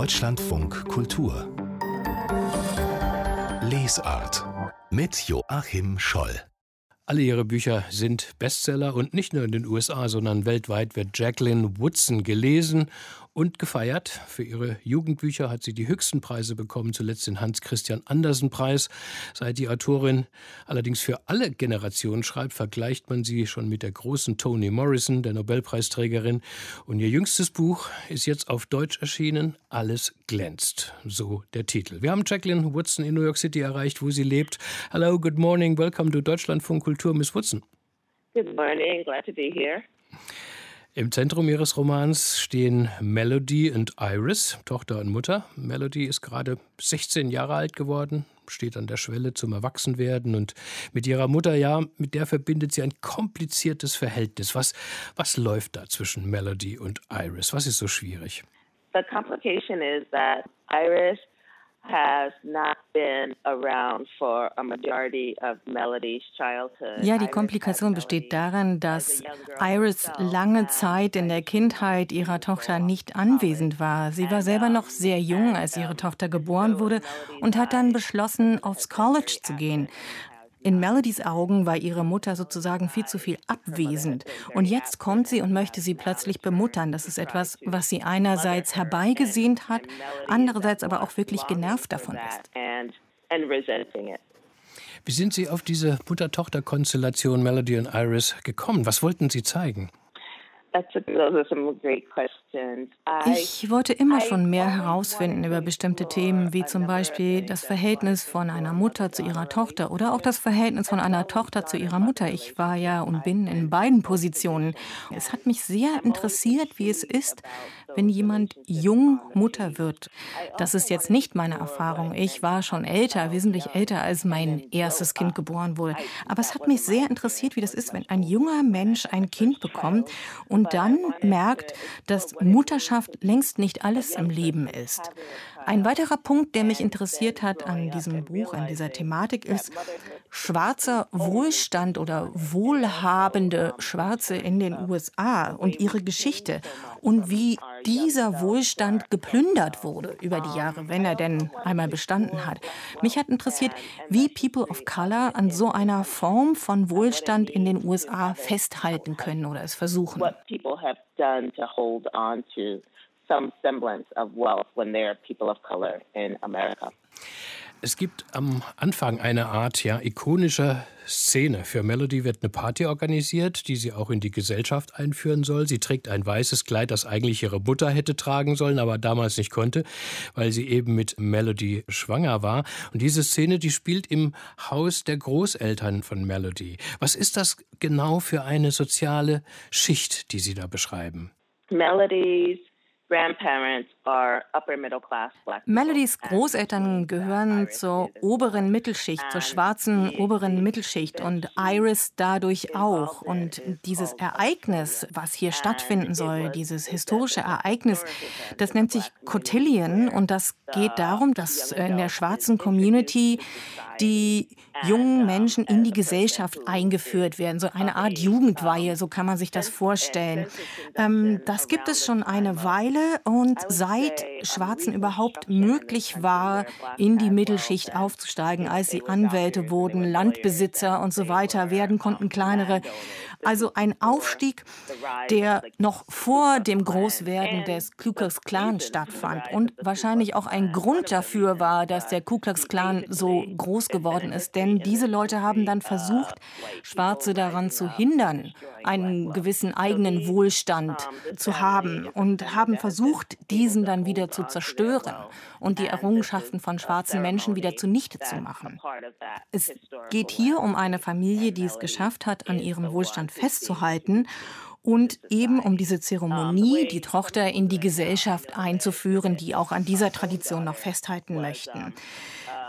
Deutschlandfunk Kultur. Lesart mit Joachim Scholl. Alle ihre Bücher sind Bestseller und nicht nur in den USA, sondern weltweit wird Jacqueline Woodson gelesen und gefeiert. Für ihre Jugendbücher hat sie die höchsten Preise bekommen, zuletzt den Hans-Christian Andersen-Preis. Seit die Autorin allerdings für alle Generationen schreibt, vergleicht man sie schon mit der großen Toni Morrison, der Nobelpreisträgerin. Und ihr jüngstes Buch ist jetzt auf Deutsch erschienen, Alles glänzt, so der Titel. Wir haben Jacqueline Woodson in New York City erreicht, wo sie lebt. Hello, good morning, welcome to Deutschlandfunk Kultur, Miss Woodson. Good morning, glad to be here. Im Zentrum ihres Romans stehen Melody und Iris, Tochter und Mutter. Melody ist gerade 16 Jahre alt geworden, steht an der Schwelle zum Erwachsenwerden und mit ihrer Mutter, ja, mit der verbindet sie ein kompliziertes Verhältnis. Was, was läuft da zwischen Melody und Iris? Was ist so schwierig? The complication is that Iris ja, die Komplikation besteht darin, dass Iris lange Zeit in der Kindheit ihrer Tochter nicht anwesend war. Sie war selber noch sehr jung, als ihre Tochter geboren wurde und hat dann beschlossen, aufs College zu gehen. In Melodies Augen war ihre Mutter sozusagen viel zu viel abwesend. Und jetzt kommt sie und möchte sie plötzlich bemuttern. Das ist etwas, was sie einerseits herbeigesehnt hat, andererseits aber auch wirklich genervt davon ist. Wie sind Sie auf diese Mutter-Tochter-Konstellation Melody und Iris gekommen? Was wollten Sie zeigen? Ich wollte immer schon mehr herausfinden über bestimmte Themen, wie zum Beispiel das Verhältnis von einer Mutter zu ihrer Tochter oder auch das Verhältnis von einer Tochter zu ihrer Mutter. Ich war ja und bin in beiden Positionen. Es hat mich sehr interessiert, wie es ist, wenn jemand jung Mutter wird. Das ist jetzt nicht meine Erfahrung. Ich war schon älter, wesentlich älter, als mein erstes Kind geboren wurde. Aber es hat mich sehr interessiert, wie das ist, wenn ein junger Mensch ein Kind bekommt und dann merkt, dass Mutterschaft längst nicht alles im Leben ist. Ein weiterer Punkt, der mich interessiert hat an diesem Buch, an dieser Thematik, ist schwarzer Wohlstand oder wohlhabende Schwarze in den USA und ihre Geschichte und wie dieser Wohlstand geplündert wurde über die Jahre, wenn er denn einmal bestanden hat. Mich hat interessiert, wie People of Color an so einer Form von Wohlstand in den USA festhalten können oder es versuchen Es gibt am Anfang eine Art ja ikonischer Szene. Für Melody wird eine Party organisiert, die sie auch in die Gesellschaft einführen soll. Sie trägt ein weißes Kleid, das eigentlich ihre Mutter hätte tragen sollen, aber damals nicht konnte, weil sie eben mit Melody schwanger war. Und diese Szene, die spielt im Haus der Großeltern von Melody. Was ist das genau für eine soziale Schicht, die Sie da beschreiben? Melodies Melodies Großeltern gehören zur oberen Mittelschicht, zur schwarzen oberen Mittelschicht und Iris dadurch auch. Und dieses Ereignis, was hier stattfinden soll, dieses historische Ereignis, das nennt sich Cotillion und das geht darum, dass in der schwarzen Community die jungen Menschen in die Gesellschaft eingeführt werden. So eine Art Jugendweihe, so kann man sich das vorstellen. Ähm, das gibt es schon eine Weile und seit Schwarzen überhaupt möglich war, in die Mittelschicht aufzusteigen, als sie Anwälte wurden, Landbesitzer und so weiter werden konnten, kleinere. Also ein Aufstieg, der noch vor dem Großwerden des Ku Klux Klan stattfand und wahrscheinlich auch ein Grund dafür war, dass der Ku Klux Klan so groß geworden ist. Denn diese Leute haben dann versucht, Schwarze daran zu hindern, einen gewissen eigenen Wohlstand zu haben und haben versucht, diesen dann wieder zu zerstören und die Errungenschaften von schwarzen Menschen wieder zunichte zu machen. Es geht hier um eine Familie, die es geschafft hat, an ihrem Wohlstand festzuhalten und eben um diese Zeremonie, die Tochter in die Gesellschaft einzuführen, die auch an dieser Tradition noch festhalten möchten.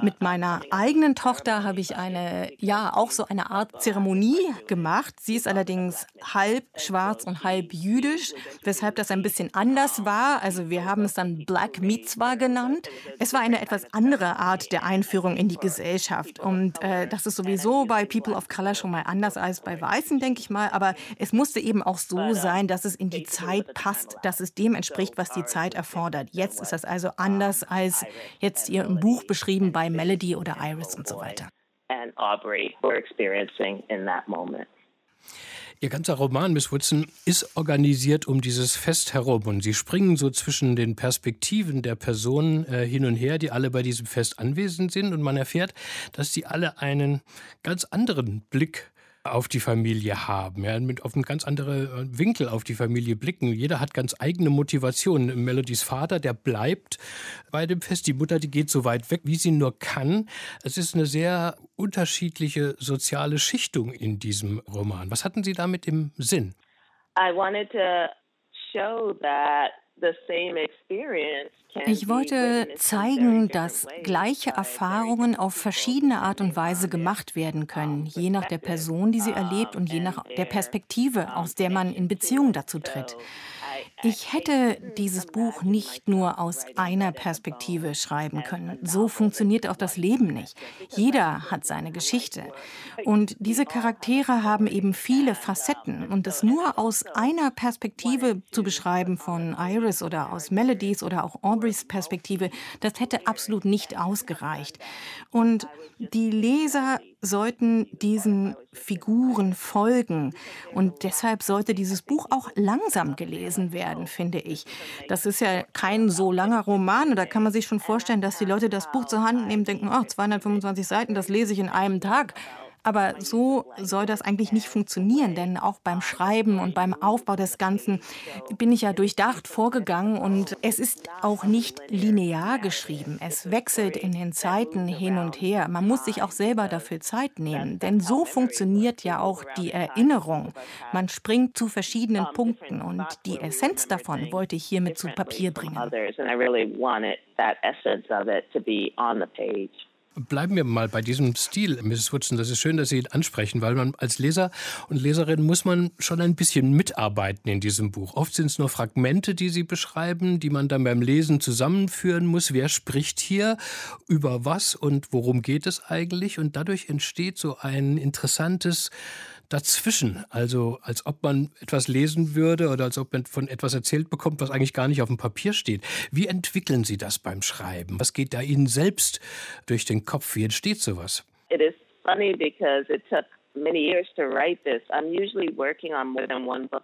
Mit meiner eigenen Tochter habe ich eine, ja, auch so eine Art Zeremonie gemacht. Sie ist allerdings halb schwarz und halb jüdisch, weshalb das ein bisschen anders war. Also wir haben es dann Black Mitzvah genannt. Es war eine etwas andere Art der Einführung in die Gesellschaft. Und äh, das ist sowieso bei People of Color schon mal anders als bei Weißen, denke ich mal. Aber es musste eben auch so sein, dass es in die Zeit passt, dass es dem entspricht, was die Zeit erfordert. Jetzt ist das also anders als jetzt ihr im Buch beschrieben bei Melody oder Iris und so weiter. Ihr ganzer Roman, Miss Woodson, ist organisiert um dieses Fest herum. Und Sie springen so zwischen den Perspektiven der Personen äh, hin und her, die alle bei diesem Fest anwesend sind. Und man erfährt, dass sie alle einen ganz anderen Blick auf die Familie haben, ja, mit auf einen ganz anderen äh, Winkel auf die Familie blicken. Jeder hat ganz eigene Motivation. Melodies Vater, der bleibt bei dem Fest. Die Mutter, die geht so weit weg, wie sie nur kann. Es ist eine sehr unterschiedliche soziale Schichtung in diesem Roman. Was hatten Sie damit im Sinn? I wanted to show that ich wollte zeigen, dass gleiche Erfahrungen auf verschiedene Art und Weise gemacht werden können, je nach der Person, die sie erlebt und je nach der Perspektive, aus der man in Beziehung dazu tritt. Ich hätte dieses Buch nicht nur aus einer Perspektive schreiben können. So funktioniert auch das Leben nicht. Jeder hat seine Geschichte. Und diese Charaktere haben eben viele Facetten. Und das nur aus einer Perspektive zu beschreiben von Iris oder aus Melodies oder auch Aubreys Perspektive, das hätte absolut nicht ausgereicht. Und die Leser sollten diesen Figuren folgen. Und deshalb sollte dieses Buch auch langsam gelesen werden, finde ich. Das ist ja kein so langer Roman. da kann man sich schon vorstellen, dass die Leute das Buch zur Hand nehmen denken, oh, 225 Seiten, das lese ich in einem Tag. Aber so soll das eigentlich nicht funktionieren, denn auch beim Schreiben und beim Aufbau des Ganzen bin ich ja durchdacht vorgegangen und es ist auch nicht linear geschrieben. Es wechselt in den Zeiten hin und her. Man muss sich auch selber dafür Zeit nehmen, denn so funktioniert ja auch die Erinnerung. Man springt zu verschiedenen Punkten und die Essenz davon wollte ich hiermit zu Papier bringen. Bleiben wir mal bei diesem Stil, Mrs. Woodson. Das ist schön, dass Sie ihn ansprechen, weil man als Leser und Leserin muss man schon ein bisschen mitarbeiten in diesem Buch. Oft sind es nur Fragmente, die Sie beschreiben, die man dann beim Lesen zusammenführen muss. Wer spricht hier über was und worum geht es eigentlich? Und dadurch entsteht so ein interessantes dazwischen. Also als ob man etwas lesen würde oder als ob man von etwas erzählt bekommt, was eigentlich gar nicht auf dem Papier steht. Wie entwickeln Sie das beim Schreiben? Was geht da Ihnen selbst durch den Kopf? Wie entsteht sowas? It is funny because it took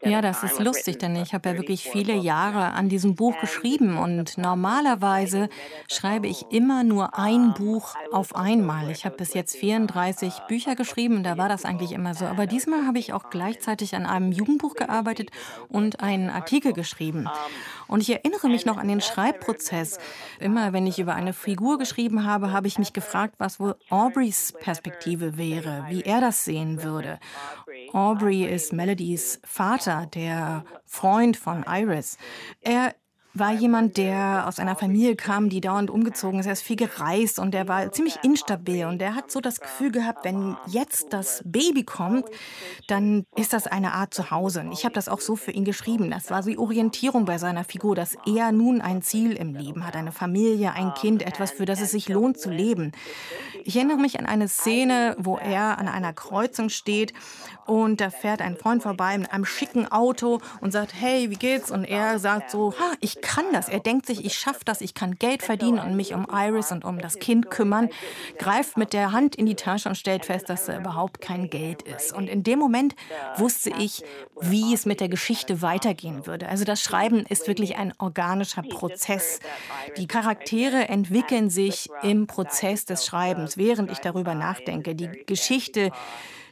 ja, das ist lustig, denn ich habe ja wirklich viele Jahre an diesem Buch geschrieben und normalerweise schreibe ich immer nur ein Buch auf einmal. Ich habe bis jetzt 34 Bücher geschrieben da war das eigentlich immer so. Aber diesmal habe ich auch gleichzeitig an einem Jugendbuch gearbeitet und einen Artikel geschrieben. Und ich erinnere mich noch an den Schreibprozess. Immer wenn ich über eine Figur geschrieben habe, habe ich mich gefragt, was wohl Aubreys Perspektive wäre, wie er das sehen würde. Aubrey ist Melodies Vater, der Freund von Iris. Er war jemand, der aus einer Familie kam, die dauernd umgezogen ist. Er ist viel gereist und er war ziemlich instabil. Und er hat so das Gefühl gehabt, wenn jetzt das Baby kommt, dann ist das eine Art Zuhause. Ich habe das auch so für ihn geschrieben. Das war so die Orientierung bei seiner Figur, dass er nun ein Ziel im Leben hat, eine Familie, ein Kind, etwas, für das es sich lohnt zu leben. Ich erinnere mich an eine Szene, wo er an einer Kreuzung steht und da fährt ein Freund vorbei mit einem schicken Auto und sagt, hey, wie geht's? Und er sagt so, ha, ich kann das. Er denkt sich, ich schaffe das, ich kann Geld verdienen und mich um Iris und um das Kind kümmern, greift mit der Hand in die Tasche und stellt fest, dass da überhaupt kein Geld ist. Und in dem Moment wusste ich, wie es mit der Geschichte weitergehen würde. Also das Schreiben ist wirklich ein organischer Prozess. Die Charaktere entwickeln sich im Prozess des Schreibens, während ich darüber nachdenke. Die Geschichte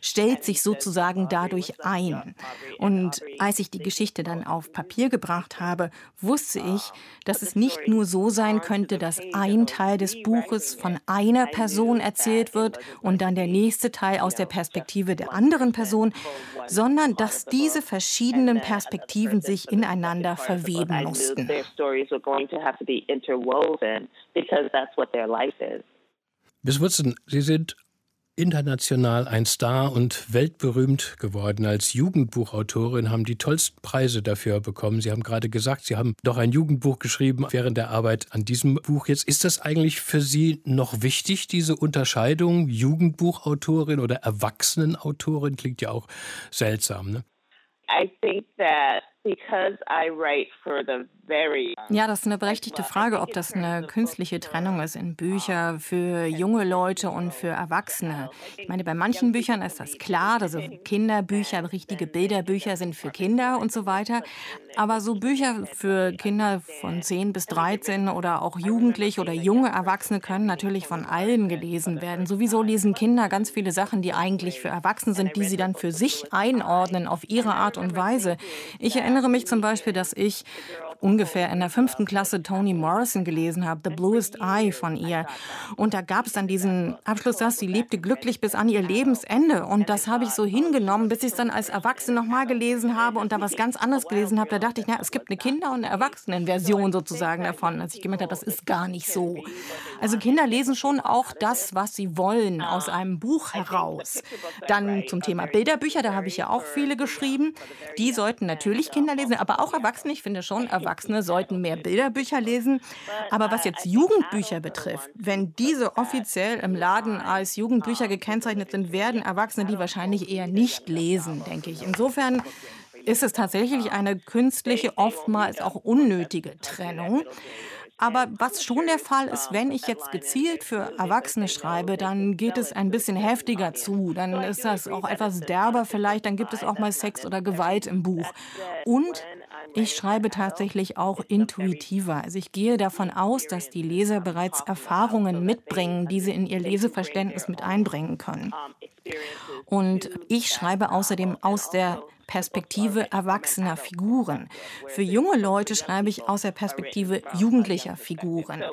stellt sich sozusagen dadurch ein. Und als ich die Geschichte dann auf Papier gebracht habe, wusste ich, dass es nicht nur so sein könnte, dass ein Teil des Buches von einer Person erzählt wird und dann der nächste Teil aus der Perspektive der anderen Person, sondern dass diese verschiedenen Perspektiven sich ineinander verweben mussten. Miss Woodson, Sie sind international ein Star und weltberühmt geworden. Als Jugendbuchautorin haben die tollsten Preise dafür bekommen. Sie haben gerade gesagt, Sie haben doch ein Jugendbuch geschrieben während der Arbeit an diesem Buch. Jetzt ist das eigentlich für Sie noch wichtig, diese Unterscheidung Jugendbuchautorin oder Erwachsenenautorin? Klingt ja auch seltsam, ne? I think that ja, das ist eine berechtigte Frage, ob das eine künstliche Trennung ist in Bücher für junge Leute und für Erwachsene. Ich meine, bei manchen Büchern ist das klar, also Kinderbücher, richtige Bilderbücher sind für Kinder und so weiter. Aber so Bücher für Kinder von 10 bis 13 oder auch Jugendliche oder junge Erwachsene können natürlich von allen gelesen werden. Sowieso lesen Kinder ganz viele Sachen, die eigentlich für Erwachsene sind, die sie dann für sich einordnen auf ihre Art und Weise. Ich erinnere erinnere mich zum Beispiel, dass ich ungefähr in der fünften Klasse Toni Morrison gelesen habe, The Bluest Eye von ihr. Und da gab es dann diesen Abschlusssatz, sie lebte glücklich bis an ihr Lebensende. Und das habe ich so hingenommen, bis ich es dann als Erwachsene nochmal gelesen habe und da was ganz anderes gelesen habe. Da dachte ich, na, es gibt eine Kinder- und eine Erwachsenenversion sozusagen davon. Als ich gemerkt habe, das ist gar nicht so. Also Kinder lesen schon auch das, was sie wollen, aus einem Buch heraus. Dann zum Thema Bilderbücher, da habe ich ja auch viele geschrieben. Die sollten natürlich Kinder lesen, aber auch Erwachsene. Ich finde schon, Erwachsene sollten mehr Bilderbücher lesen. Aber was jetzt Jugendbücher betrifft, wenn diese offiziell im Laden als Jugendbücher gekennzeichnet sind, werden Erwachsene die wahrscheinlich eher nicht lesen, denke ich. Insofern ist es tatsächlich eine künstliche, oftmals auch unnötige Trennung. Aber was schon der Fall ist, wenn ich jetzt gezielt für Erwachsene schreibe, dann geht es ein bisschen heftiger zu. Dann ist das auch etwas derber vielleicht. Dann gibt es auch mal Sex oder Gewalt im Buch. Und ich schreibe tatsächlich auch intuitiver. Also ich gehe davon aus, dass die Leser bereits Erfahrungen mitbringen, die sie in ihr Leseverständnis mit einbringen können. Und ich schreibe außerdem aus der Perspektive erwachsener Figuren. Für junge Leute schreibe ich aus der Perspektive jugendlicher Figuren.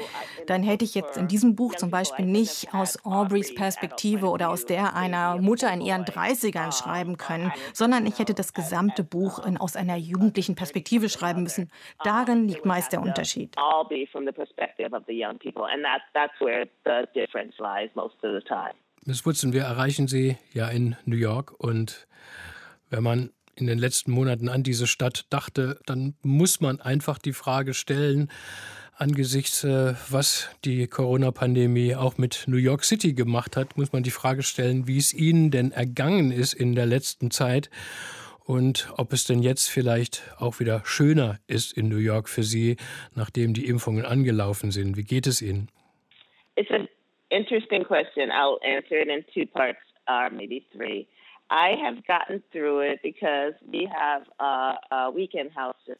Dann hätte ich jetzt in diesem Buch zum Beispiel nicht aus Aubreys Perspektive oder aus der einer Mutter in ihren 30ern schreiben können, sondern ich hätte das gesamte Buch in, aus einer jugendlichen Perspektive schreiben müssen. Darin liegt meist der Unterschied. Miss Woodson, wir erreichen Sie ja in New York und wenn man in den letzten Monaten an diese Stadt dachte, dann muss man einfach die Frage stellen, angesichts, äh, was die Corona-Pandemie auch mit New York City gemacht hat, muss man die Frage stellen, wie es Ihnen denn ergangen ist in der letzten Zeit und ob es denn jetzt vielleicht auch wieder schöner ist in New York für Sie, nachdem die Impfungen angelaufen sind. Wie geht es Ihnen? It's an interesting question. I'll answer it in two parts, or maybe three.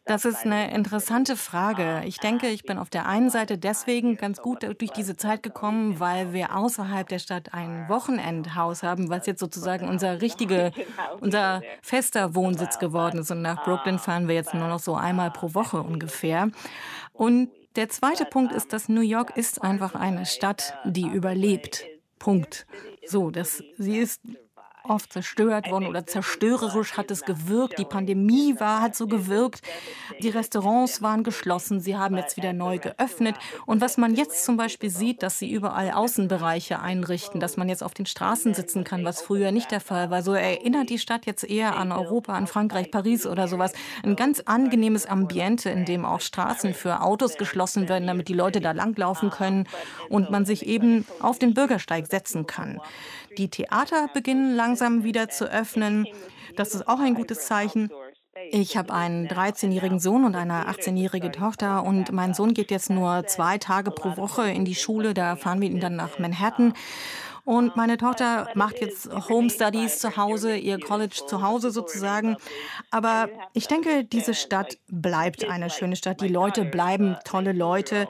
Das ist eine interessante Frage. Ich denke, ich bin auf der einen Seite deswegen ganz gut durch diese Zeit gekommen, weil wir außerhalb der Stadt ein Wochenendhaus haben, was jetzt sozusagen unser richtige, unser fester Wohnsitz geworden ist. Und nach Brooklyn fahren wir jetzt nur noch so einmal pro Woche ungefähr. Und der zweite Punkt ist, dass New York ist einfach eine Stadt, die überlebt. Punkt. So, das, sie ist oft zerstört worden oder zerstörerisch hat es gewirkt. Die Pandemie war, hat so gewirkt. Die Restaurants waren geschlossen. Sie haben jetzt wieder neu geöffnet. Und was man jetzt zum Beispiel sieht, dass sie überall Außenbereiche einrichten, dass man jetzt auf den Straßen sitzen kann, was früher nicht der Fall war. So erinnert die Stadt jetzt eher an Europa, an Frankreich, Paris oder sowas. Ein ganz angenehmes Ambiente, in dem auch Straßen für Autos geschlossen werden, damit die Leute da langlaufen können und man sich eben auf den Bürgersteig setzen kann. Die Theater beginnen langsam wieder zu öffnen. Das ist auch ein gutes Zeichen. Ich habe einen 13-jährigen Sohn und eine 18-jährige Tochter und mein Sohn geht jetzt nur zwei Tage pro Woche in die Schule. Da fahren wir ihn dann nach Manhattan. Und meine Tochter macht jetzt Home Studies zu Hause, ihr College zu Hause sozusagen. Aber ich denke, diese Stadt bleibt eine schöne Stadt. Die Leute bleiben tolle Leute.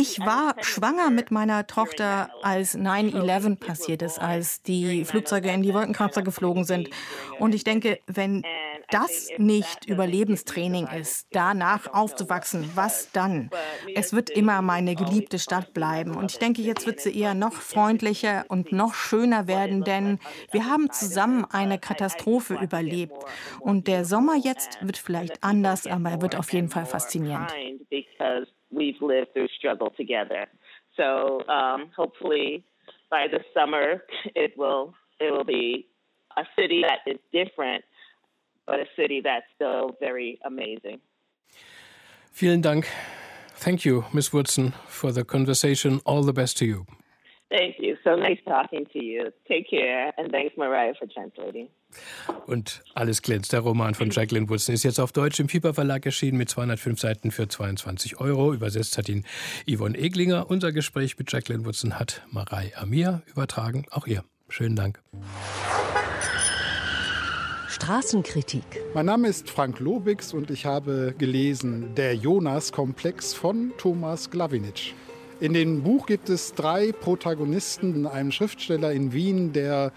Ich war schwanger mit meiner Tochter, als 9-11 passiert ist, als die Flugzeuge in die Wolkenkratzer geflogen sind. Und ich denke, wenn das nicht Überlebenstraining ist, danach aufzuwachsen, was dann? Es wird immer meine geliebte Stadt bleiben. Und ich denke, jetzt wird sie eher noch freundlicher und noch schöner werden, denn wir haben zusammen eine Katastrophe überlebt. Und der Sommer jetzt wird vielleicht anders, aber er wird auf jeden Fall faszinierend we've lived through struggle together. So um, hopefully by the summer, it will it will be a city that is different, but a city that's still very amazing. Vielen Dank. Thank you, Miss Woodson, for the conversation. All the best to you. Thank you. So nice talking to you. Take care. And thanks, Mariah, for translating. Und alles glänzt. Der Roman von Jacqueline Woodson ist jetzt auf Deutsch im Piper Verlag erschienen mit 205 Seiten für 22 Euro. Übersetzt hat ihn Yvonne Eglinger. Unser Gespräch mit Jacqueline Woodson hat Marei Amir übertragen. Auch ihr. Schönen Dank. Straßenkritik. Mein Name ist Frank Lobix und ich habe gelesen Der Jonas-Komplex von Thomas Glawinitsch. In dem Buch gibt es drei Protagonisten, einen Schriftsteller in Wien, der äh,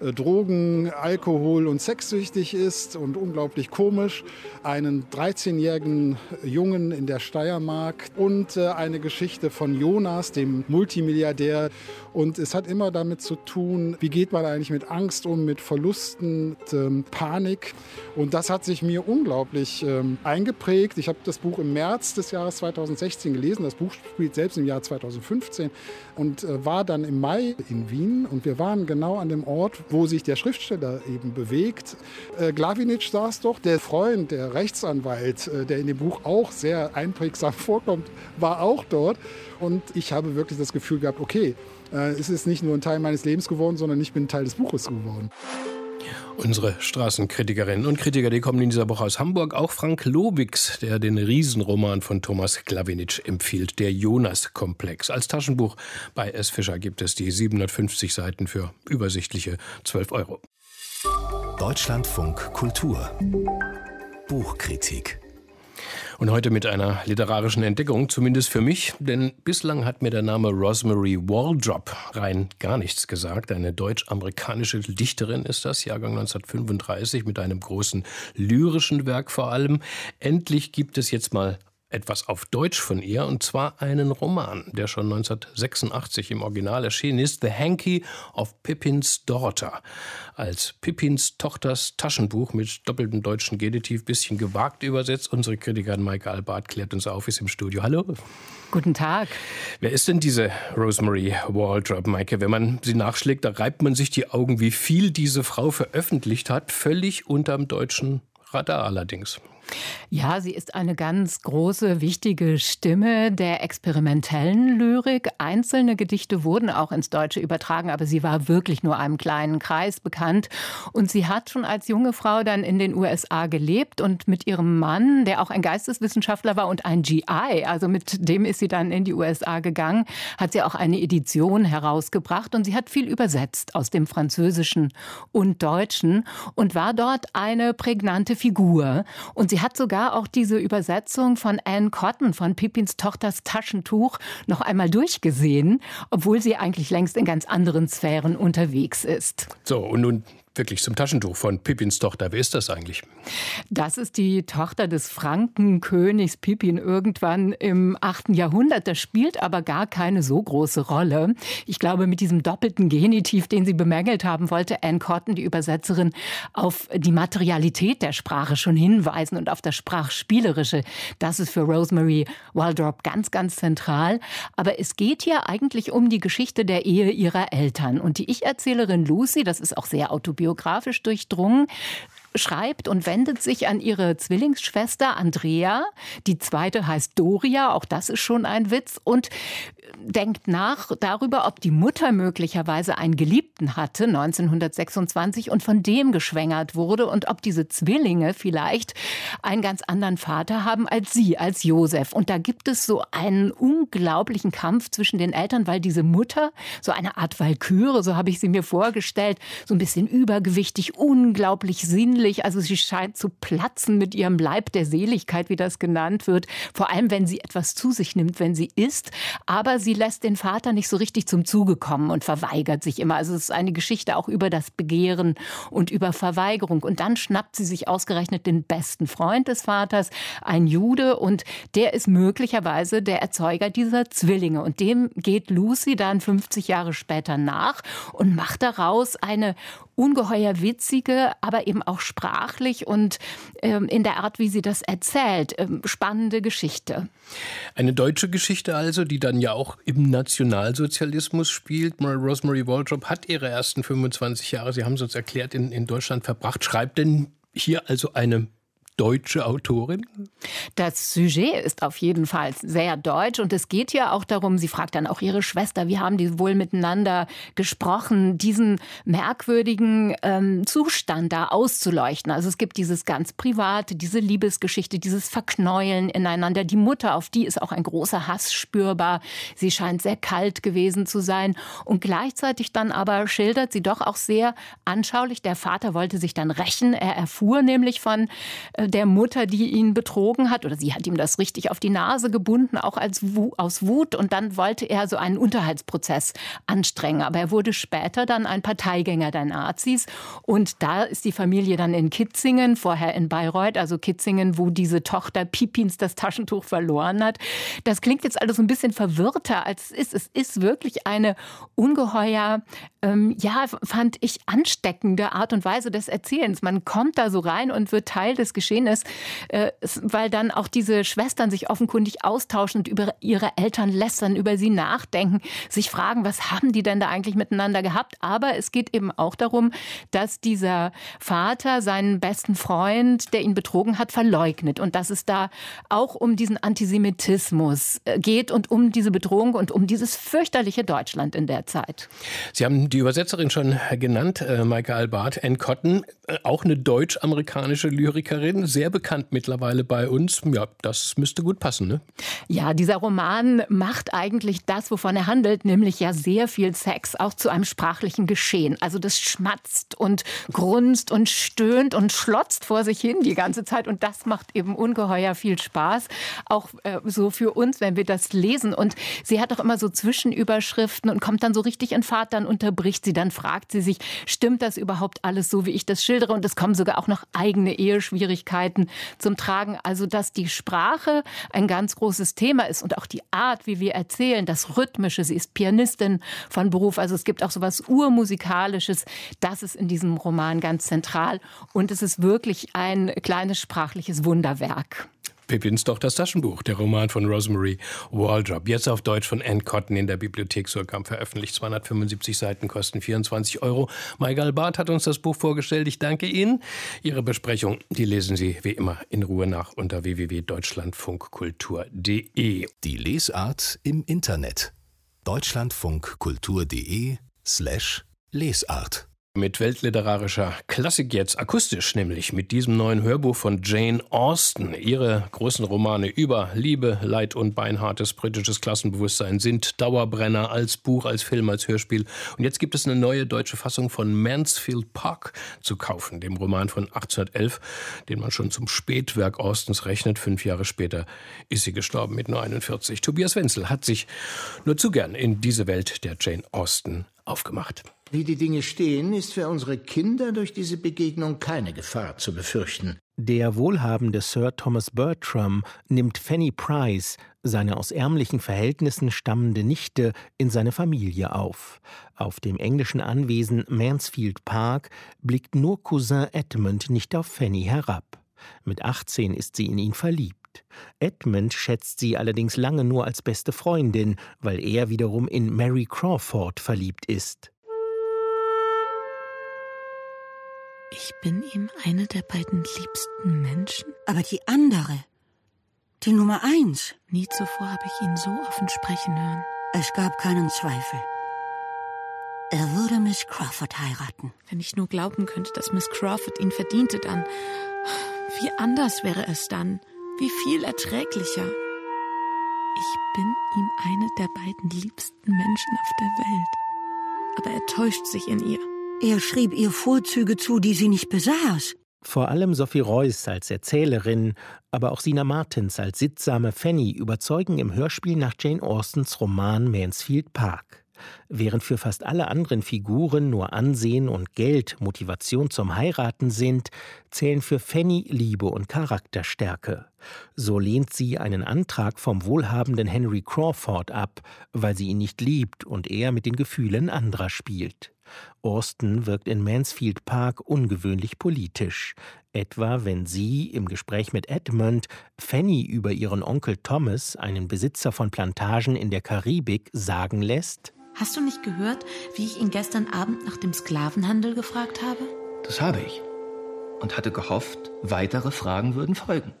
Drogen, Alkohol und sexsüchtig ist und unglaublich komisch, einen 13-jährigen Jungen in der Steiermark und äh, eine Geschichte von Jonas, dem Multimilliardär. Und es hat immer damit zu tun, wie geht man eigentlich mit Angst um, mit Verlusten, mit, ähm, Panik. Und das hat sich mir unglaublich ähm, eingeprägt. Ich habe das Buch im März des Jahres 2016 gelesen. Das Buch spielt selbst im Jahr 2015 und äh, war dann im Mai in Wien. Und wir waren genau an dem Ort, wo sich der Schriftsteller eben bewegt. Äh, Glavinic saß doch, der Freund, der Rechtsanwalt, äh, der in dem Buch auch sehr einprägsam vorkommt, war auch dort. Und ich habe wirklich das Gefühl gehabt, okay, äh, es ist nicht nur ein Teil meines Lebens geworden, sondern ich bin Teil des Buches geworden. Unsere Straßenkritikerinnen und Kritiker, die kommen in dieser Woche aus Hamburg. Auch Frank Lobix, der den Riesenroman von Thomas Klawinitsch empfiehlt, der Jonas-Komplex. Als Taschenbuch bei S. Fischer gibt es die 750 Seiten für übersichtliche 12 Euro. Deutschlandfunk Kultur Buchkritik und heute mit einer literarischen Entdeckung, zumindest für mich, denn bislang hat mir der Name Rosemary Waldrop rein gar nichts gesagt. Eine deutsch-amerikanische Dichterin ist das, Jahrgang 1935, mit einem großen lyrischen Werk vor allem. Endlich gibt es jetzt mal etwas auf Deutsch von ihr, und zwar einen Roman, der schon 1986 im Original erschienen ist, The Hanky of Pippins Daughter. Als Pippins Tochters Taschenbuch mit doppeltem deutschen Genitiv, bisschen gewagt übersetzt. Unsere Kritikerin Maike Albart klärt uns auf, ist im Studio. Hallo. Guten Tag. Wer ist denn diese Rosemary Waldrop, Maike? Wenn man sie nachschlägt, da reibt man sich die Augen, wie viel diese Frau veröffentlicht hat, völlig unterm deutschen Radar allerdings. Ja, sie ist eine ganz große, wichtige Stimme der experimentellen Lyrik. Einzelne Gedichte wurden auch ins Deutsche übertragen, aber sie war wirklich nur einem kleinen Kreis bekannt. Und sie hat schon als junge Frau dann in den USA gelebt und mit ihrem Mann, der auch ein Geisteswissenschaftler war und ein GI, also mit dem ist sie dann in die USA gegangen, hat sie auch eine Edition herausgebracht und sie hat viel übersetzt aus dem Französischen und Deutschen und war dort eine prägnante Figur. Und sie Sie hat sogar auch diese Übersetzung von Anne Cotton von Pippins Tochters Taschentuch noch einmal durchgesehen, obwohl sie eigentlich längst in ganz anderen Sphären unterwegs ist. So, und nun wirklich zum Taschentuch von Pippins Tochter. Wer ist das eigentlich? Das ist die Tochter des Frankenkönigs Pippin irgendwann im 8. Jahrhundert. Das spielt aber gar keine so große Rolle. Ich glaube, mit diesem doppelten Genitiv, den Sie bemängelt haben, wollte Anne Cotton, die Übersetzerin, auf die Materialität der Sprache schon hinweisen und auf das Sprachspielerische. Das ist für Rosemary Waldrop ganz, ganz zentral. Aber es geht hier eigentlich um die Geschichte der Ehe ihrer Eltern. Und die Ich-Erzählerin Lucy, das ist auch sehr autobiografisch, biografisch durchdrungen schreibt und wendet sich an ihre Zwillingsschwester Andrea. Die zweite heißt Doria, auch das ist schon ein Witz. Und denkt nach darüber, ob die Mutter möglicherweise einen Geliebten hatte 1926 und von dem geschwängert wurde und ob diese Zwillinge vielleicht einen ganz anderen Vater haben als sie, als Josef. Und da gibt es so einen unglaublichen Kampf zwischen den Eltern, weil diese Mutter, so eine Art Walküre, so habe ich sie mir vorgestellt, so ein bisschen übergewichtig, unglaublich sinnlich. Also sie scheint zu platzen mit ihrem Leib der Seligkeit, wie das genannt wird. Vor allem, wenn sie etwas zu sich nimmt, wenn sie isst. Aber sie lässt den Vater nicht so richtig zum Zuge kommen und verweigert sich immer. Also es ist eine Geschichte auch über das Begehren und über Verweigerung. Und dann schnappt sie sich ausgerechnet den besten Freund des Vaters, ein Jude, und der ist möglicherweise der Erzeuger dieser Zwillinge. Und dem geht Lucy dann 50 Jahre später nach und macht daraus eine ungeheuer witzige, aber eben auch sprachlich und ähm, in der Art, wie sie das erzählt, ähm, spannende Geschichte. Eine deutsche Geschichte also, die dann ja auch im Nationalsozialismus spielt. Rosemary Waldrop hat ihre ersten 25 Jahre, Sie haben es uns erklärt, in, in Deutschland verbracht. Schreibt denn hier also eine deutsche Autorin? Das Sujet ist auf jeden Fall sehr deutsch und es geht ja auch darum, sie fragt dann auch ihre Schwester, wie haben die wohl miteinander gesprochen, diesen merkwürdigen ähm, Zustand da auszuleuchten. Also es gibt dieses ganz private, diese Liebesgeschichte, dieses Verknäueln ineinander. Die Mutter, auf die ist auch ein großer Hass spürbar. Sie scheint sehr kalt gewesen zu sein und gleichzeitig dann aber schildert sie doch auch sehr anschaulich. Der Vater wollte sich dann rächen. Er erfuhr nämlich von äh, der Mutter, die ihn betrogen hat, oder sie hat ihm das richtig auf die Nase gebunden, auch als aus Wut. Und dann wollte er so einen Unterhaltsprozess anstrengen. Aber er wurde später dann ein Parteigänger der Nazis. Und da ist die Familie dann in Kitzingen, vorher in Bayreuth, also Kitzingen, wo diese Tochter Pipins das Taschentuch verloren hat. Das klingt jetzt alles ein bisschen verwirrter, als es ist. Es ist wirklich eine ungeheuer, ähm, ja, fand ich ansteckende Art und Weise des Erzählens. Man kommt da so rein und wird Teil des Geschehens äh, weil dann auch diese Schwestern sich offenkundig austauschen und über ihre Eltern lästern, über sie nachdenken, sich fragen, was haben die denn da eigentlich miteinander gehabt? Aber es geht eben auch darum, dass dieser Vater seinen besten Freund, der ihn betrogen hat, verleugnet und dass es da auch um diesen Antisemitismus äh, geht und um diese Bedrohung und um dieses fürchterliche Deutschland in der Zeit. Sie haben die Übersetzerin schon genannt, äh, Maike Albart, Ann Cotton, auch eine deutsch-amerikanische Lyrikerin, sehr bekannt mittlerweile bei uns. Ja, das müsste gut passen, ne? Ja, dieser Roman macht eigentlich das, wovon er handelt, nämlich ja sehr viel Sex auch zu einem sprachlichen Geschehen. Also das schmatzt und grunzt und stöhnt und schlotzt vor sich hin die ganze Zeit und das macht eben ungeheuer viel Spaß, auch äh, so für uns, wenn wir das lesen. Und sie hat auch immer so Zwischenüberschriften und kommt dann so richtig in Fahrt, dann unterbricht sie, dann fragt sie sich, stimmt das überhaupt alles so, wie ich das schildere? Und es kommen sogar auch noch eigene Eheschwierigkeiten zum Tragen. Also, dass die Sprache ein ganz großes Thema ist und auch die Art, wie wir erzählen, das Rhythmische. Sie ist Pianistin von Beruf. Also, es gibt auch so was Urmusikalisches. Das ist in diesem Roman ganz zentral. Und es ist wirklich ein kleines sprachliches Wunderwerk. Pippins doch das Taschenbuch, der Roman von Rosemary Waldrop. Jetzt auf Deutsch von Ann Cotton in der Bibliothek Surkamp veröffentlicht. 275 Seiten kosten 24 Euro. Michael Barth hat uns das Buch vorgestellt. Ich danke Ihnen. Ihre Besprechung, die lesen Sie wie immer in Ruhe nach unter www.deutschlandfunkkultur.de. Die Lesart im Internet. deutschlandfunkkultur.de slash Lesart. Mit weltliterarischer Klassik jetzt, akustisch nämlich, mit diesem neuen Hörbuch von Jane Austen. Ihre großen Romane über Liebe, Leid und beinhartes britisches Klassenbewusstsein sind Dauerbrenner als Buch, als Film, als Hörspiel. Und jetzt gibt es eine neue deutsche Fassung von Mansfield Park zu kaufen, dem Roman von 1811, den man schon zum Spätwerk Austens rechnet. Fünf Jahre später ist sie gestorben mit nur 41. Tobias Wenzel hat sich nur zu gern in diese Welt der Jane Austen aufgemacht. Wie die Dinge stehen, ist für unsere Kinder durch diese Begegnung keine Gefahr zu befürchten. Der wohlhabende Sir Thomas Bertram nimmt Fanny Price, seine aus ärmlichen Verhältnissen stammende Nichte, in seine Familie auf. Auf dem englischen Anwesen Mansfield Park blickt nur Cousin Edmund nicht auf Fanny herab. Mit 18 ist sie in ihn verliebt. Edmund schätzt sie allerdings lange nur als beste Freundin, weil er wiederum in Mary Crawford verliebt ist. Ich bin ihm eine der beiden liebsten Menschen. Aber die andere, die Nummer eins. Nie zuvor habe ich ihn so offen sprechen hören. Es gab keinen Zweifel. Er würde Miss Crawford heiraten. Wenn ich nur glauben könnte, dass Miss Crawford ihn verdiente, dann. Wie anders wäre es dann? Wie viel erträglicher? Ich bin ihm eine der beiden liebsten Menschen auf der Welt. Aber er täuscht sich in ihr. Er schrieb ihr Vorzüge zu, die sie nicht besaß. Vor allem Sophie Reuss als Erzählerin, aber auch Sina Martins als sittsame Fanny überzeugen im Hörspiel nach Jane Austens Roman Mansfield Park. Während für fast alle anderen Figuren nur Ansehen und Geld Motivation zum Heiraten sind, zählen für Fanny Liebe und Charakterstärke. So lehnt sie einen Antrag vom wohlhabenden Henry Crawford ab, weil sie ihn nicht liebt und er mit den Gefühlen anderer spielt. Austin wirkt in Mansfield Park ungewöhnlich politisch, etwa wenn sie im Gespräch mit Edmund Fanny über ihren Onkel Thomas, einen Besitzer von Plantagen in der Karibik, sagen lässt: Hast du nicht gehört, wie ich ihn gestern Abend nach dem Sklavenhandel gefragt habe? Das habe ich. Und hatte gehofft, weitere Fragen würden folgen.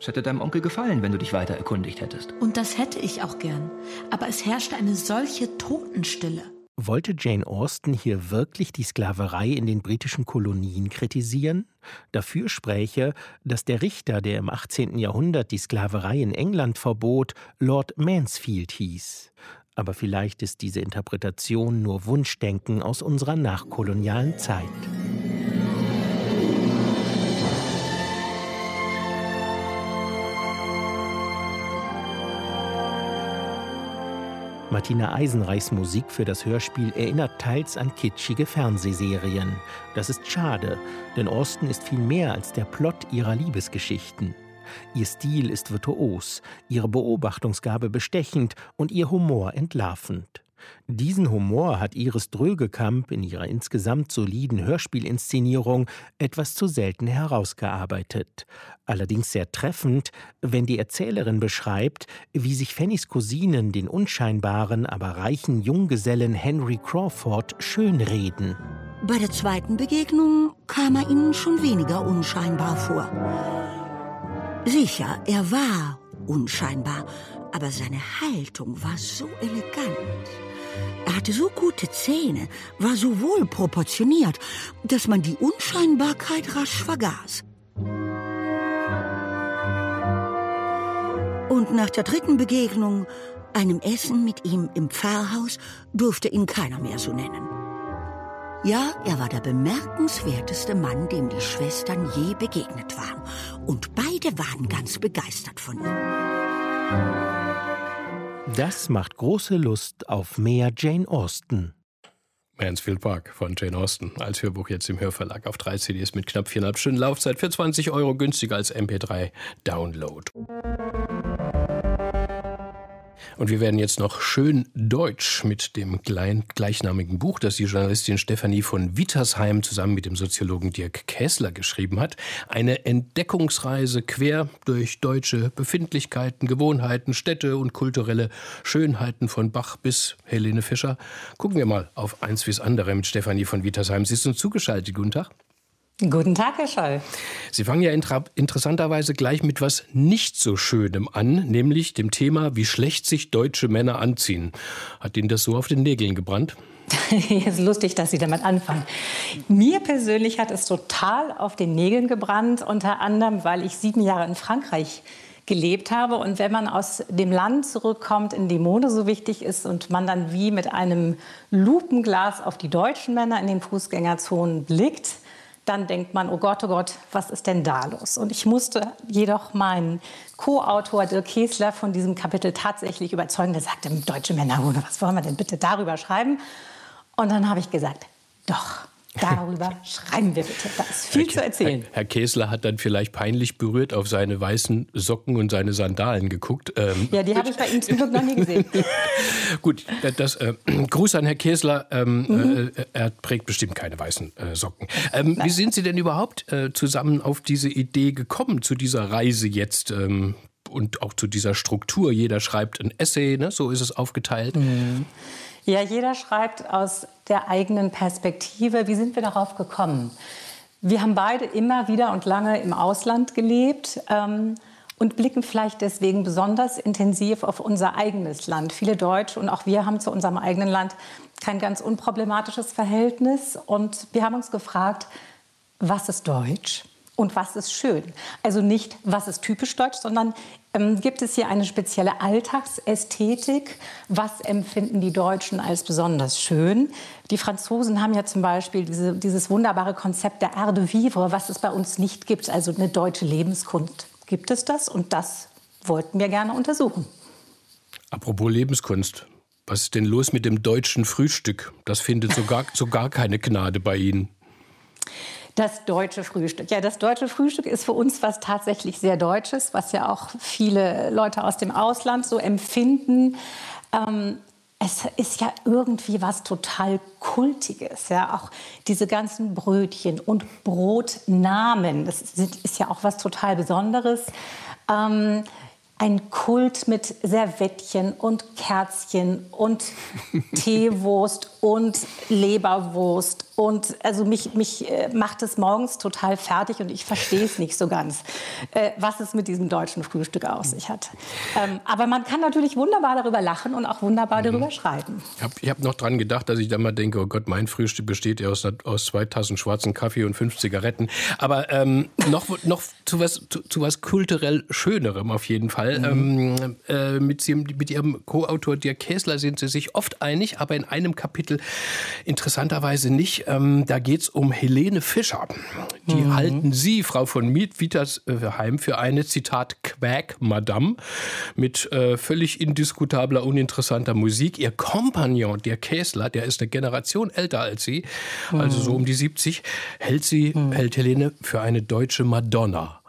Es hätte deinem Onkel gefallen, wenn du dich weiter erkundigt hättest. Und das hätte ich auch gern. Aber es herrschte eine solche Totenstille. Wollte Jane Austen hier wirklich die Sklaverei in den britischen Kolonien kritisieren? Dafür spräche, dass der Richter, der im 18. Jahrhundert die Sklaverei in England verbot, Lord Mansfield hieß. Aber vielleicht ist diese Interpretation nur Wunschdenken aus unserer nachkolonialen Zeit. Martina Eisenreichs Musik für das Hörspiel erinnert teils an kitschige Fernsehserien. Das ist schade, denn Austen ist viel mehr als der Plot ihrer Liebesgeschichten. Ihr Stil ist virtuos, ihre Beobachtungsgabe bestechend und ihr Humor entlarvend. Diesen Humor hat Iris Drögekamp in ihrer insgesamt soliden Hörspielinszenierung etwas zu selten herausgearbeitet. Allerdings sehr treffend, wenn die Erzählerin beschreibt, wie sich Fannys Cousinen den unscheinbaren, aber reichen Junggesellen Henry Crawford schönreden. Bei der zweiten Begegnung kam er ihnen schon weniger unscheinbar vor. Sicher, er war unscheinbar, aber seine Haltung war so elegant. Er hatte so gute Zähne, war so wohl proportioniert, dass man die Unscheinbarkeit rasch vergaß. Und nach der dritten Begegnung, einem Essen mit ihm im Pfarrhaus, durfte ihn keiner mehr so nennen. Ja, er war der bemerkenswerteste Mann, dem die Schwestern je begegnet waren. Und beide waren ganz begeistert von ihm. Das macht große Lust auf mehr Jane Austen. Mansfield Park von Jane Austen als Hörbuch jetzt im Hörverlag auf drei CDs mit knapp viereinhalb Stunden Laufzeit für 20 Euro günstiger als MP3 Download. Und wir werden jetzt noch schön deutsch mit dem gleichnamigen Buch, das die Journalistin Stefanie von Wittersheim zusammen mit dem Soziologen Dirk Käßler geschrieben hat. Eine Entdeckungsreise quer durch deutsche Befindlichkeiten, Gewohnheiten, Städte und kulturelle Schönheiten von Bach bis Helene Fischer. Gucken wir mal auf eins das andere mit Stefanie von Wittersheim. Sie ist uns zugeschaltet. Guten Tag. Guten Tag, Herr Scholl. Sie fangen ja interessanterweise gleich mit was nicht so Schönem an, nämlich dem Thema, wie schlecht sich deutsche Männer anziehen. Hat Ihnen das so auf den Nägeln gebrannt? ist lustig, dass Sie damit anfangen. Mir persönlich hat es total auf den Nägeln gebrannt, unter anderem, weil ich sieben Jahre in Frankreich gelebt habe. Und wenn man aus dem Land zurückkommt, in dem Mode so wichtig ist und man dann wie mit einem Lupenglas auf die deutschen Männer in den Fußgängerzonen blickt, dann denkt man, oh Gott, oh Gott, was ist denn da los? Und ich musste jedoch meinen Co-Autor Dirk Käsler von diesem Kapitel tatsächlich überzeugen. Der sagte, deutsche Männer, was wollen wir denn bitte darüber schreiben? Und dann habe ich gesagt, doch, Darüber schreiben wir bitte. Da ist viel Herr, zu erzählen. Herr, Herr, Käsler hat dann vielleicht peinlich berührt auf seine weißen Socken und seine Sandalen geguckt. Ähm, ja, die habe ich bei ihm zum Glück noch nie gesehen. Gut, das, äh, Gruß an Herr Käsler. Ähm, mhm. äh, er trägt bestimmt keine weißen äh, Socken. Ähm, wie sind Sie denn überhaupt äh, zusammen auf diese Idee gekommen, zu dieser Reise jetzt? Ähm, und auch zu dieser Struktur. Jeder schreibt ein Essay, ne? so ist es aufgeteilt. Mhm. Ja, jeder schreibt aus der eigenen Perspektive. Wie sind wir darauf gekommen? Wir haben beide immer wieder und lange im Ausland gelebt ähm, und blicken vielleicht deswegen besonders intensiv auf unser eigenes Land. Viele Deutsche und auch wir haben zu unserem eigenen Land kein ganz unproblematisches Verhältnis. Und wir haben uns gefragt, was ist Deutsch? Und was ist schön. Also nicht, was ist typisch deutsch, sondern ähm, gibt es hier eine spezielle Alltagsästhetik? Was empfinden die Deutschen als besonders schön? Die Franzosen haben ja zum Beispiel diese, dieses wunderbare Konzept der Art de Vivre, was es bei uns nicht gibt, also eine deutsche Lebenskunst. Gibt es das? Und das wollten wir gerne untersuchen. Apropos Lebenskunst. Was ist denn los mit dem deutschen Frühstück? Das findet so gar, so gar keine Gnade bei Ihnen. Das deutsche Frühstück. Ja, das deutsche Frühstück ist für uns was tatsächlich sehr Deutsches, was ja auch viele Leute aus dem Ausland so empfinden. Ähm, es ist ja irgendwie was total Kultiges. Ja? Auch diese ganzen Brötchen und Brotnamen, das ist ja auch was total Besonderes. Ähm, ein Kult mit Servettchen und Kerzchen und Teewurst und Leberwurst. Und also mich, mich äh, macht es morgens total fertig und ich verstehe es nicht so ganz, äh, was es mit diesem deutschen Frühstück auf sich hat. Ähm, aber man kann natürlich wunderbar darüber lachen und auch wunderbar mhm. darüber schreiben. Ich habe hab noch dran gedacht, dass ich da mal denke, oh Gott, mein Frühstück besteht ja aus, aus zwei Tassen schwarzen Kaffee und fünf Zigaretten. Aber ähm, noch, noch zu, was, zu, zu, was kulturell Schönerem auf jeden Fall. Mhm. Ähm, äh, mit, mit Ihrem Co-Autor Dirk Käsler sind Sie sich oft einig, aber in einem Kapitel interessanterweise nicht. Ähm, da geht es um Helene Fischer. Die mhm. halten Sie, Frau von Miet-Wietersheim, für eine, Zitat, Quack-Madame mit äh, völlig indiskutabler, uninteressanter Musik. Ihr Kompagnon, der Käsler, der ist eine Generation älter als Sie, mhm. also so um die 70, hält sie, mhm. hält Helene für eine deutsche Madonna.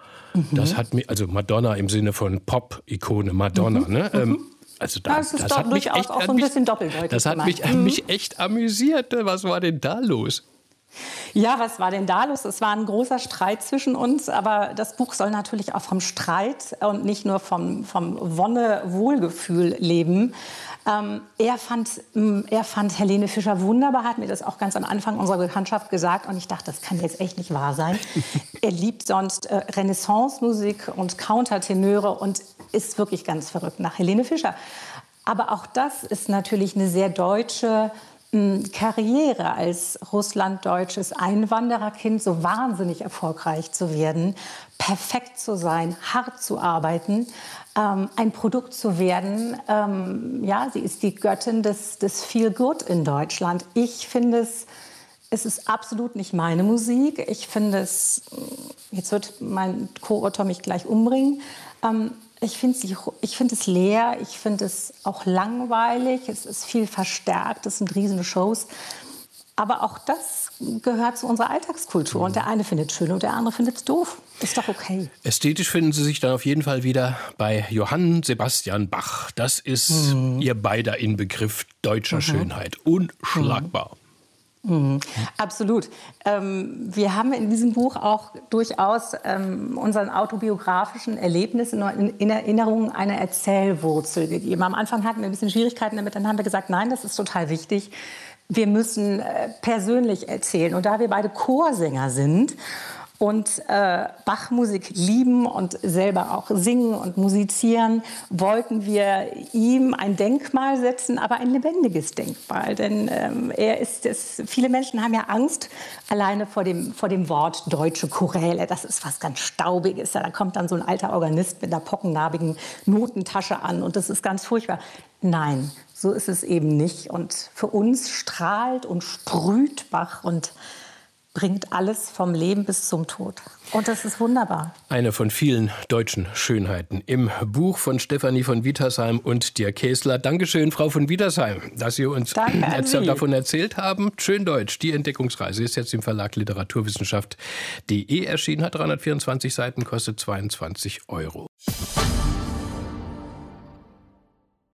Das hat mir, also Madonna im Sinne von Pop-Ikone Madonna, mhm. ne? Ähm, also da, das, das hat mich echt, auch so ein bisschen doppeldeutig. Das hat mich, mhm. mich echt amüsiert. Was war denn da los? Ja, was war denn da los? Es war ein großer Streit zwischen uns, aber das Buch soll natürlich auch vom Streit und nicht nur vom, vom Wonne-Wohlgefühl leben. Ähm, er, fand, mm, er fand Helene Fischer wunderbar, hat mir das auch ganz am Anfang unserer Bekanntschaft gesagt und ich dachte, das kann jetzt echt nicht wahr sein. er liebt sonst äh, Renaissance-Musik und Countertenöre und ist wirklich ganz verrückt nach Helene Fischer. Aber auch das ist natürlich eine sehr deutsche mm, Karriere als russlanddeutsches Einwandererkind so wahnsinnig erfolgreich zu werden, perfekt zu sein, hart zu arbeiten ähm, ein Produkt zu werden. Ähm, ja, sie ist die Göttin des, des Feel Good in Deutschland. Ich finde es, es ist absolut nicht meine Musik. Ich finde es, jetzt wird mein Co-Autor mich gleich umbringen. Ähm, ich finde ich find es leer, ich finde es auch langweilig, es ist viel verstärkt, es sind riesige Shows. Aber auch das gehört zu unserer Alltagskultur. Und der eine findet es schön und der andere findet es doof. Ist doch okay. Ästhetisch finden Sie sich dann auf jeden Fall wieder bei Johann Sebastian Bach. Das ist mhm. Ihr beider Inbegriff deutscher mhm. Schönheit. Unschlagbar. Mhm. mhm. Absolut. Ähm, wir haben in diesem Buch auch durchaus ähm, unseren autobiografischen Erlebnissen in, in Erinnerung eine Erzählwurzel gegeben. Am Anfang hatten wir ein bisschen Schwierigkeiten damit, dann haben wir gesagt, nein, das ist total wichtig wir müssen äh, persönlich erzählen. Und da wir beide Chorsänger sind und äh, Bachmusik lieben und selber auch singen und musizieren, wollten wir ihm ein Denkmal setzen, aber ein lebendiges Denkmal. Denn ähm, er ist es, viele Menschen haben ja Angst alleine vor dem, vor dem Wort deutsche Choräle. Das ist was ganz Staubiges. Da kommt dann so ein alter Organist mit einer pockennarbigen Notentasche an und das ist ganz furchtbar. Nein, so ist es eben nicht. Und für uns strahlt und sprüht Bach und bringt alles vom Leben bis zum Tod. Und das ist wunderbar. Eine von vielen deutschen Schönheiten im Buch von Stefanie von Wietersheim und Dirk Käsler. Dankeschön, Frau von Wietersheim, dass Sie uns davon erzählt haben. Schön Deutsch. Die Entdeckungsreise ist jetzt im Verlag Literaturwissenschaft.de erschienen, hat 324 Seiten, kostet 22 Euro.